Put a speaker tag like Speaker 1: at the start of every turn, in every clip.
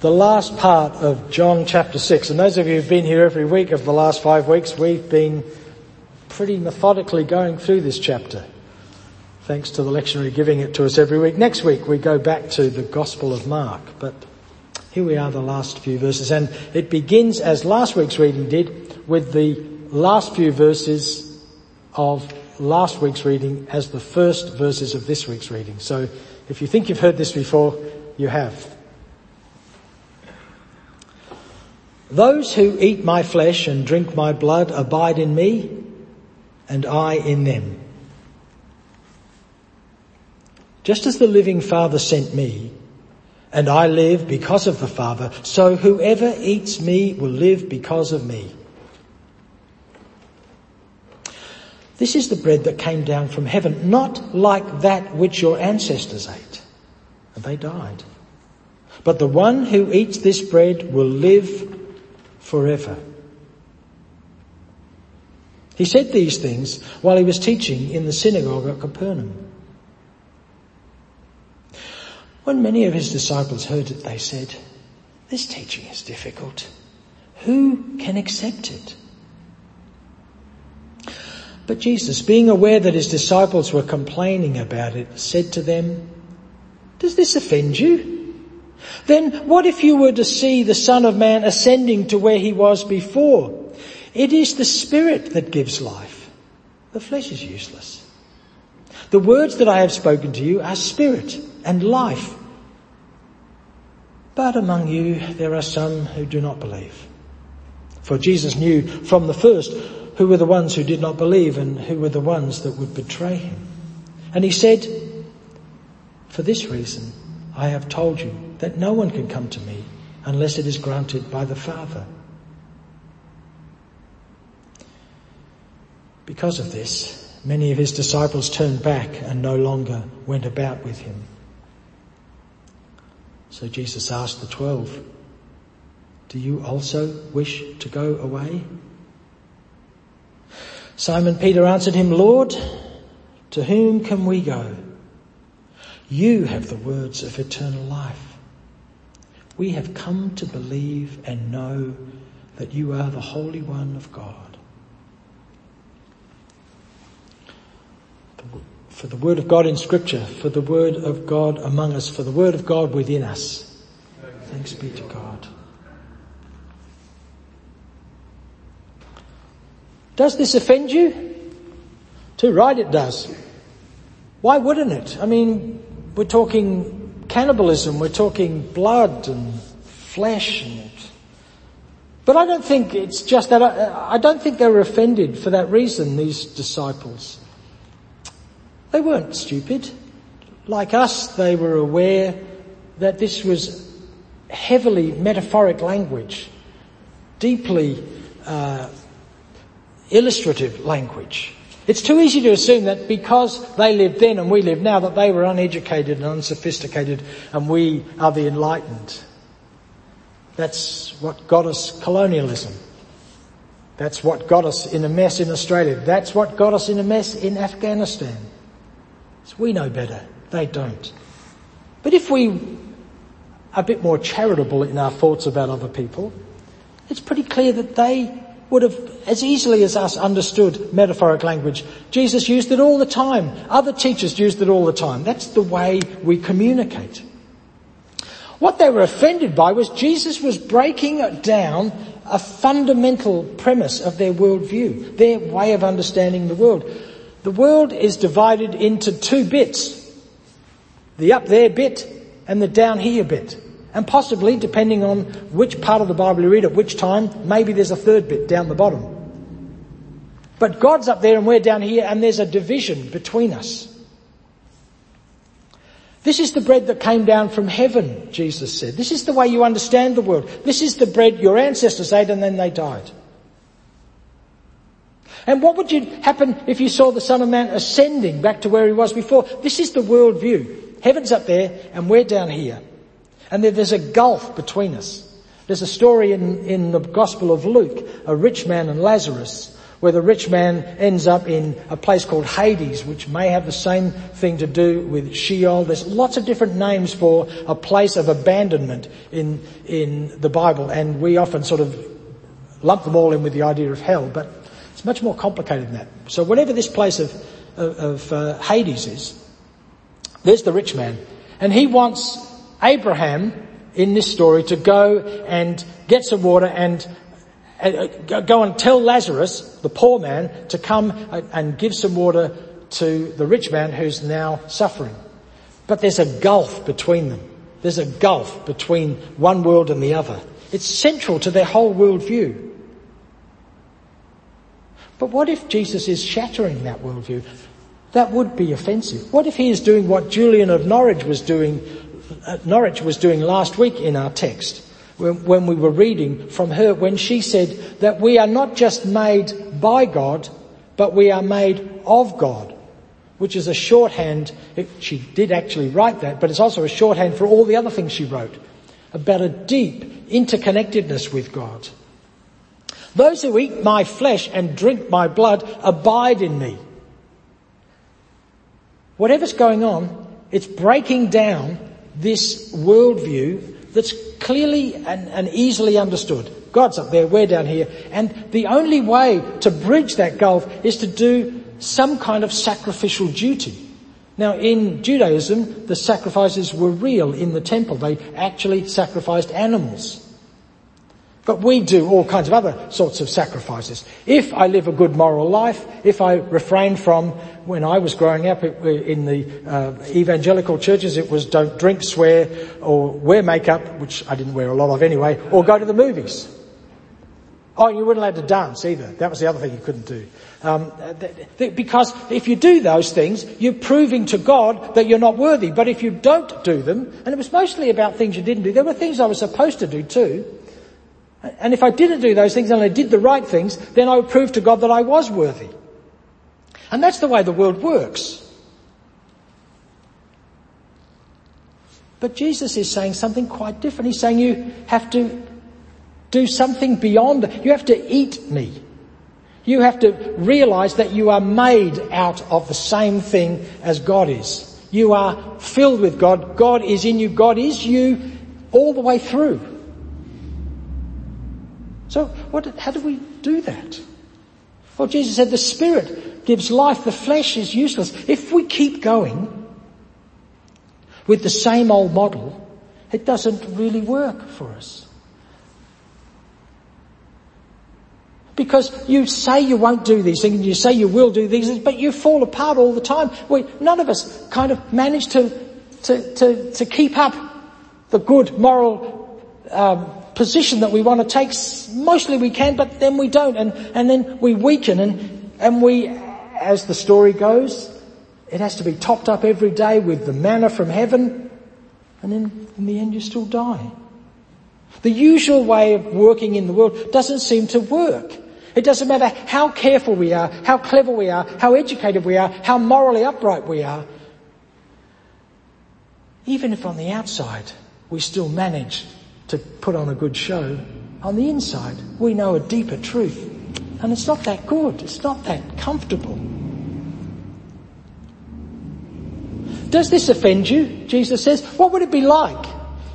Speaker 1: the last part of John chapter 6. And those of you who've been here every week of the last five weeks, we've been pretty methodically going through this chapter. Thanks to the lectionary giving it to us every week. Next week we go back to the Gospel of Mark, but here we are the last few verses and it begins as last week's reading did with the last few verses of last week's reading as the first verses of this week's reading. So if you think you've heard this before, you have. Those who eat my flesh and drink my blood abide in me and I in them. Just as the living Father sent me and I live because of the Father, so whoever eats me will live because of me. This is the bread that came down from heaven, not like that which your ancestors ate, and they died. But the one who eats this bread will live forever. He said these things while he was teaching in the synagogue at Capernaum. When many of his disciples heard it, they said, this teaching is difficult. Who can accept it? But Jesus, being aware that his disciples were complaining about it, said to them, does this offend you? Then what if you were to see the Son of Man ascending to where he was before? It is the Spirit that gives life. The flesh is useless. The words that I have spoken to you are spirit and life. But among you there are some who do not believe. For Jesus knew from the first who were the ones who did not believe and who were the ones that would betray him. And he said, for this reason I have told you that no one can come to me unless it is granted by the Father. Because of this, many of his disciples turned back and no longer went about with him. So Jesus asked the twelve, do you also wish to go away? Simon Peter answered him, Lord, to whom can we go? You have the words of eternal life. We have come to believe and know that you are the Holy One of God. For the Word of God in Scripture, for the Word of God among us, for the Word of God within us. Thanks be to God. Does this offend you? Too right it does. Why wouldn't it? I mean, we're talking cannibalism, we're talking blood and flesh and but I don't think it's just that, I, I don't think they were offended for that reason, these disciples. They weren't stupid. Like us, they were aware that this was heavily metaphoric language, deeply uh, illustrative language. It's too easy to assume that because they lived then and we live now that they were uneducated and unsophisticated and we are the enlightened. That's what got us colonialism. That's what got us in a mess in Australia. That's what got us in a mess in Afghanistan. So we know better. They don't. But if we are a bit more charitable in our thoughts about other people, it's pretty clear that they would have as easily as us understood metaphoric language. Jesus used it all the time. Other teachers used it all the time. That's the way we communicate. What they were offended by was Jesus was breaking down a fundamental premise of their worldview, their way of understanding the world. The world is divided into two bits. The up there bit and the down here bit. And possibly, depending on which part of the Bible you read at which time, maybe there's a third bit down the bottom. But God's up there and we're down here and there's a division between us. This is the bread that came down from heaven, Jesus said. This is the way you understand the world. This is the bread your ancestors ate and then they died. And what would you happen if you saw the Son of Man ascending back to where he was before? This is the world view. Heaven's up there and we're down here. And there's a gulf between us. There's a story in, in the Gospel of Luke, a rich man and Lazarus, where the rich man ends up in a place called Hades, which may have the same thing to do with Sheol. There's lots of different names for a place of abandonment in, in the Bible, and we often sort of lump them all in with the idea of hell, but it's much more complicated than that. So whatever this place of, of, of uh, Hades is, there's the rich man, and he wants Abraham in this story to go and get some water and uh, go and tell Lazarus, the poor man, to come and give some water to the rich man who's now suffering. But there's a gulf between them. There's a gulf between one world and the other. It's central to their whole worldview. But what if Jesus is shattering that worldview? That would be offensive. What if he is doing what Julian of Norwich was doing, uh, Uh, Norwich was doing last week in our text? when, we were reading from her when she said that we are not just made by God, but we are made of God, which is a shorthand. She did actually write that, but it's also a shorthand for all the other things she wrote about a deep interconnectedness with God. Those who eat my flesh and drink my blood abide in me. Whatever's going on, it's breaking down this worldview that's clearly and, and easily understood. God's up there, we're down here. And the only way to bridge that gulf is to do some kind of sacrificial duty. Now in Judaism, the sacrifices were real in the temple. They actually sacrificed animals. But we do all kinds of other sorts of sacrifices. If I live a good moral life, if I refrain from, when I was growing up in the uh, evangelical churches, it was don't drink, swear, or wear makeup, which I didn't wear a lot of anyway, or go to the movies. Oh, you weren't allowed to dance either. That was the other thing you couldn't do. Um, th- th- because if you do those things, you're proving to God that you're not worthy. But if you don't do them, and it was mostly about things you didn't do, there were things I was supposed to do too, and if I didn't do those things and I did the right things, then I would prove to God that I was worthy. And that's the way the world works. But Jesus is saying something quite different. He's saying you have to do something beyond, you have to eat me. You have to realize that you are made out of the same thing as God is. You are filled with God. God is in you. God is you all the way through. So what, how do we do that? Well, Jesus said the Spirit gives life, the flesh is useless. If we keep going with the same old model, it doesn't really work for us. Because you say you won't do these things, you say you will do these things, but you fall apart all the time. We, none of us kind of manage to, to, to, to keep up the good moral um, position that we want to take. Mostly we can, but then we don't. And, and then we weaken and, and we, as the story goes, it has to be topped up every day with the manna from heaven. And then in the end you still die. The usual way of working in the world doesn't seem to work. It doesn't matter how careful we are, how clever we are, how educated we are, how morally upright we are. Even if on the outside we still manage to put on a good show, on the inside we know a deeper truth. And it's not that good. It's not that comfortable. Does this offend you? Jesus says. What would it be like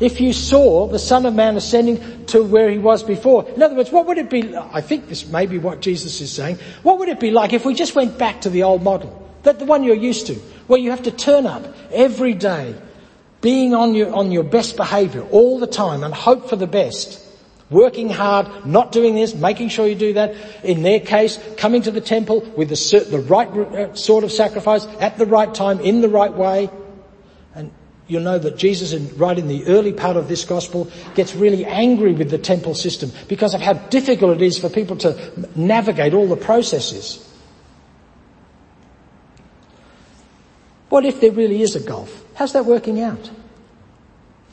Speaker 1: if you saw the Son of Man ascending to where he was before? In other words, what would it be, I think this may be what Jesus is saying, what would it be like if we just went back to the old model? That the one you're used to, where you have to turn up every day being on your, on your best behavior all the time and hope for the best. Working hard, not doing this, making sure you do that. In their case, coming to the temple with the, the right uh, sort of sacrifice at the right time, in the right way. And you'll know that Jesus, in, right in the early part of this gospel, gets really angry with the temple system because of how difficult it is for people to navigate all the processes. What if there really is a gulf? How's that working out?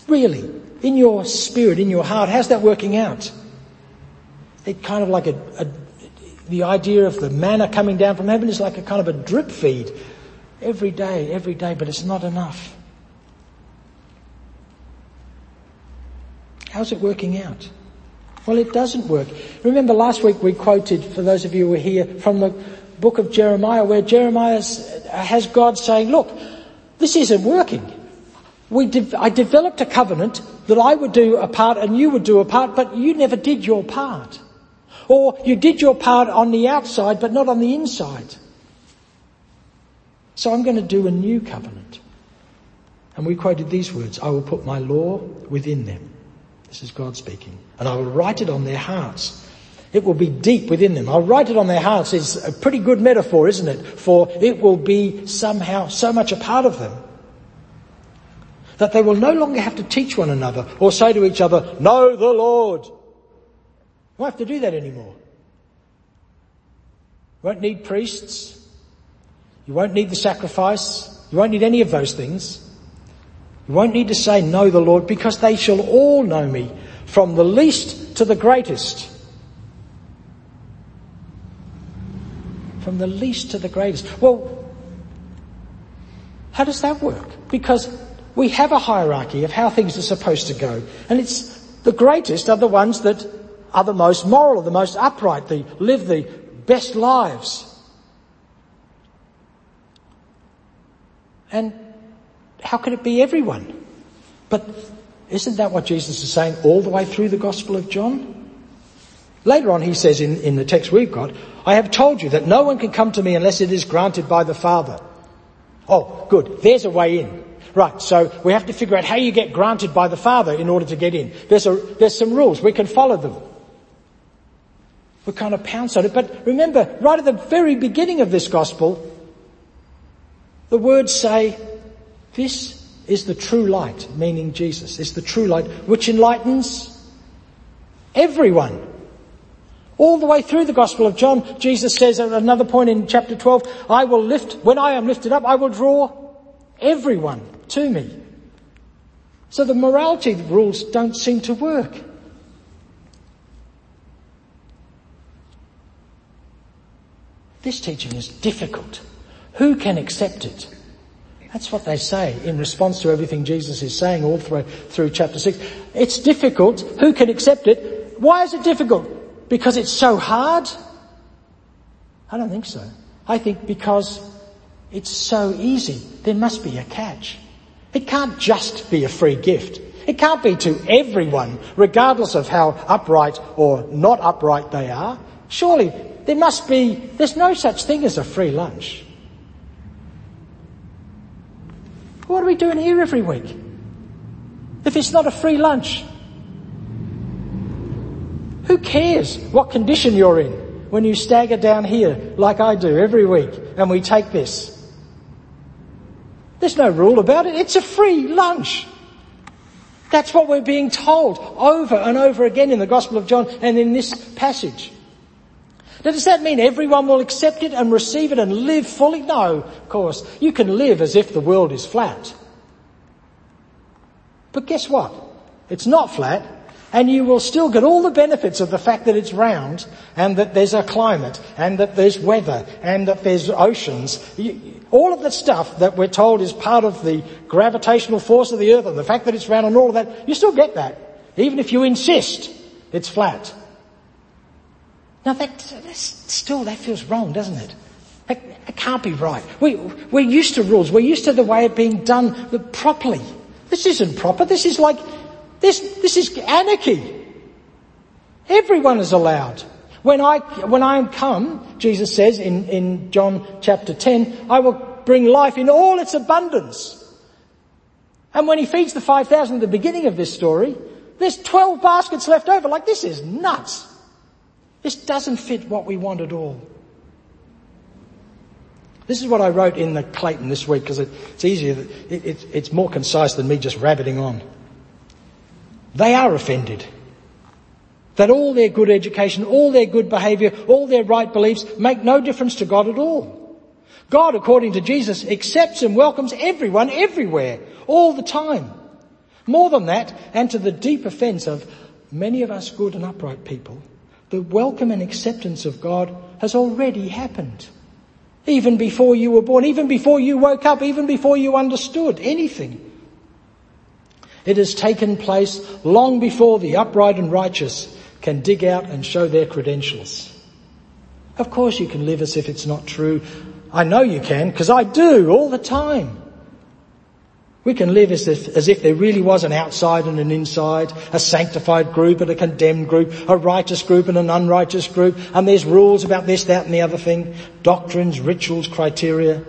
Speaker 1: Really, in your spirit, in your heart, how's that working out? It kind of like a, a the idea of the manna coming down from heaven is like a kind of a drip feed every day, every day, but it's not enough. How's it working out? Well, it doesn't work. Remember last week we quoted, for those of you who were here, from the book of Jeremiah where Jeremiah has God saying, look, this isn't working. De- I developed a covenant that I would do a part and you would do a part, but you never did your part. Or you did your part on the outside, but not on the inside. So I'm going to do a new covenant. And we quoted these words, I will put my law within them. This is God speaking. And I will write it on their hearts. It will be deep within them. I'll write it on their hearts is a pretty good metaphor, isn't it? For it will be somehow so much a part of them that they will no longer have to teach one another or say to each other, know the Lord. You won't have to do that anymore. You won't need priests. You won't need the sacrifice. You won't need any of those things. You won't need to say know the Lord because they shall all know me from the least to the greatest. From the least to the greatest. Well, how does that work? Because we have a hierarchy of how things are supposed to go. And it's the greatest are the ones that are the most moral, the most upright, they live the best lives. And how could it be everyone? But isn't that what Jesus is saying all the way through the Gospel of John? Later on he says in, in the text we've got, I have told you that no one can come to me unless it is granted by the Father. Oh, good. There's a way in. Right, so we have to figure out how you get granted by the Father in order to get in. There's, a, there's some rules. We can follow them. We kind of pounce on it. But remember, right at the very beginning of this gospel, the words say, this is the true light, meaning Jesus. It's the true light which enlightens everyone. All the way through the Gospel of John, Jesus says at another point in chapter 12, I will lift, when I am lifted up, I will draw everyone to me. So the morality rules don't seem to work. This teaching is difficult. Who can accept it? That's what they say in response to everything Jesus is saying all through, through chapter 6. It's difficult. Who can accept it? Why is it difficult? Because it's so hard? I don't think so. I think because it's so easy. There must be a catch. It can't just be a free gift. It can't be to everyone, regardless of how upright or not upright they are. Surely there must be, there's no such thing as a free lunch. What are we doing here every week? If it's not a free lunch, who cares what condition you're in when you stagger down here like I do every week and we take this? There's no rule about it. It's a free lunch. That's what we're being told over and over again in the Gospel of John and in this passage. Now, does that mean everyone will accept it and receive it and live fully? No, of course. You can live as if the world is flat. But guess what? It's not flat and you will still get all the benefits of the fact that it's round and that there's a climate and that there's weather and that there's oceans. All of the stuff that we're told is part of the gravitational force of the earth and the fact that it's round and all of that, you still get that. Even if you insist it's flat. Now that, still, that feels wrong, doesn't it? It can't be right. We, we're used to rules. We're used to the way of being done properly. This isn't proper. This is like this, this is anarchy. Everyone is allowed. When I, when I come, Jesus says in, in John chapter 10, I will bring life in all its abundance. And when he feeds the 5,000 at the beginning of this story, there's 12 baskets left over. Like this is nuts. This doesn't fit what we want at all. This is what I wrote in the Clayton this week because it, it's easier, it, it, it's more concise than me just rabbiting on. They are offended. That all their good education, all their good behaviour, all their right beliefs make no difference to God at all. God, according to Jesus, accepts and welcomes everyone everywhere, all the time. More than that, and to the deep offence of many of us good and upright people, the welcome and acceptance of God has already happened. Even before you were born, even before you woke up, even before you understood anything. It has taken place long before the upright and righteous can dig out and show their credentials. Of course you can live as if it's not true. I know you can, because I do all the time. We can live as if, as if there really was an outside and an inside, a sanctified group and a condemned group, a righteous group and an unrighteous group, and there's rules about this, that and the other thing, doctrines, rituals, criteria.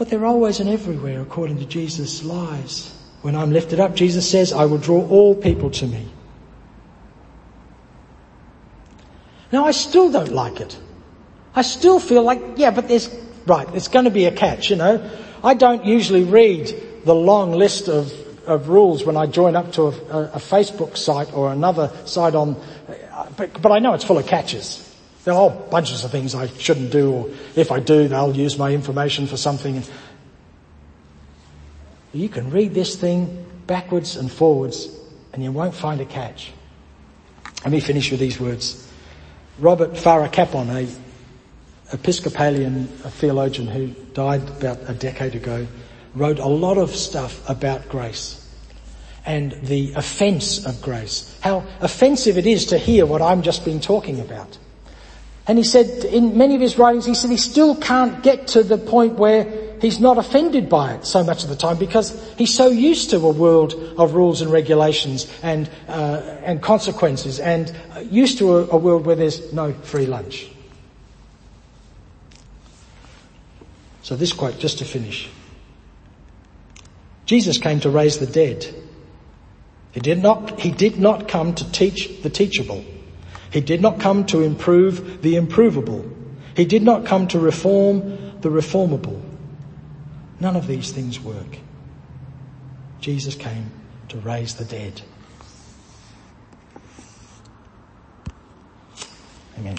Speaker 1: But they're always and everywhere according to Jesus' lies. When I'm lifted up, Jesus says, I will draw all people to me. Now I still don't like it. I still feel like, yeah, but there's, right, there's to be a catch, you know. I don't usually read the long list of, of rules when I join up to a, a, Facebook site or another site on, but, but I know it's full of catches. There are all bunches of things I shouldn't do, or if I do, they'll use my information for something. You can read this thing backwards and forwards, and you won't find a catch. Let me finish with these words. Robert Farrar Capon, a Episcopalian theologian who died about a decade ago, wrote a lot of stuff about grace and the offence of grace. How offensive it is to hear what I'm just been talking about. And he said in many of his writings, he said he still can't get to the point where he's not offended by it so much of the time because he's so used to a world of rules and regulations and, uh, and consequences and used to a, a world where there's no free lunch. So this quote, just to finish. Jesus came to raise the dead. He did not, he did not come to teach the teachable. He did not come to improve the improvable. He did not come to reform the reformable. None of these things work. Jesus came to raise the dead. Amen.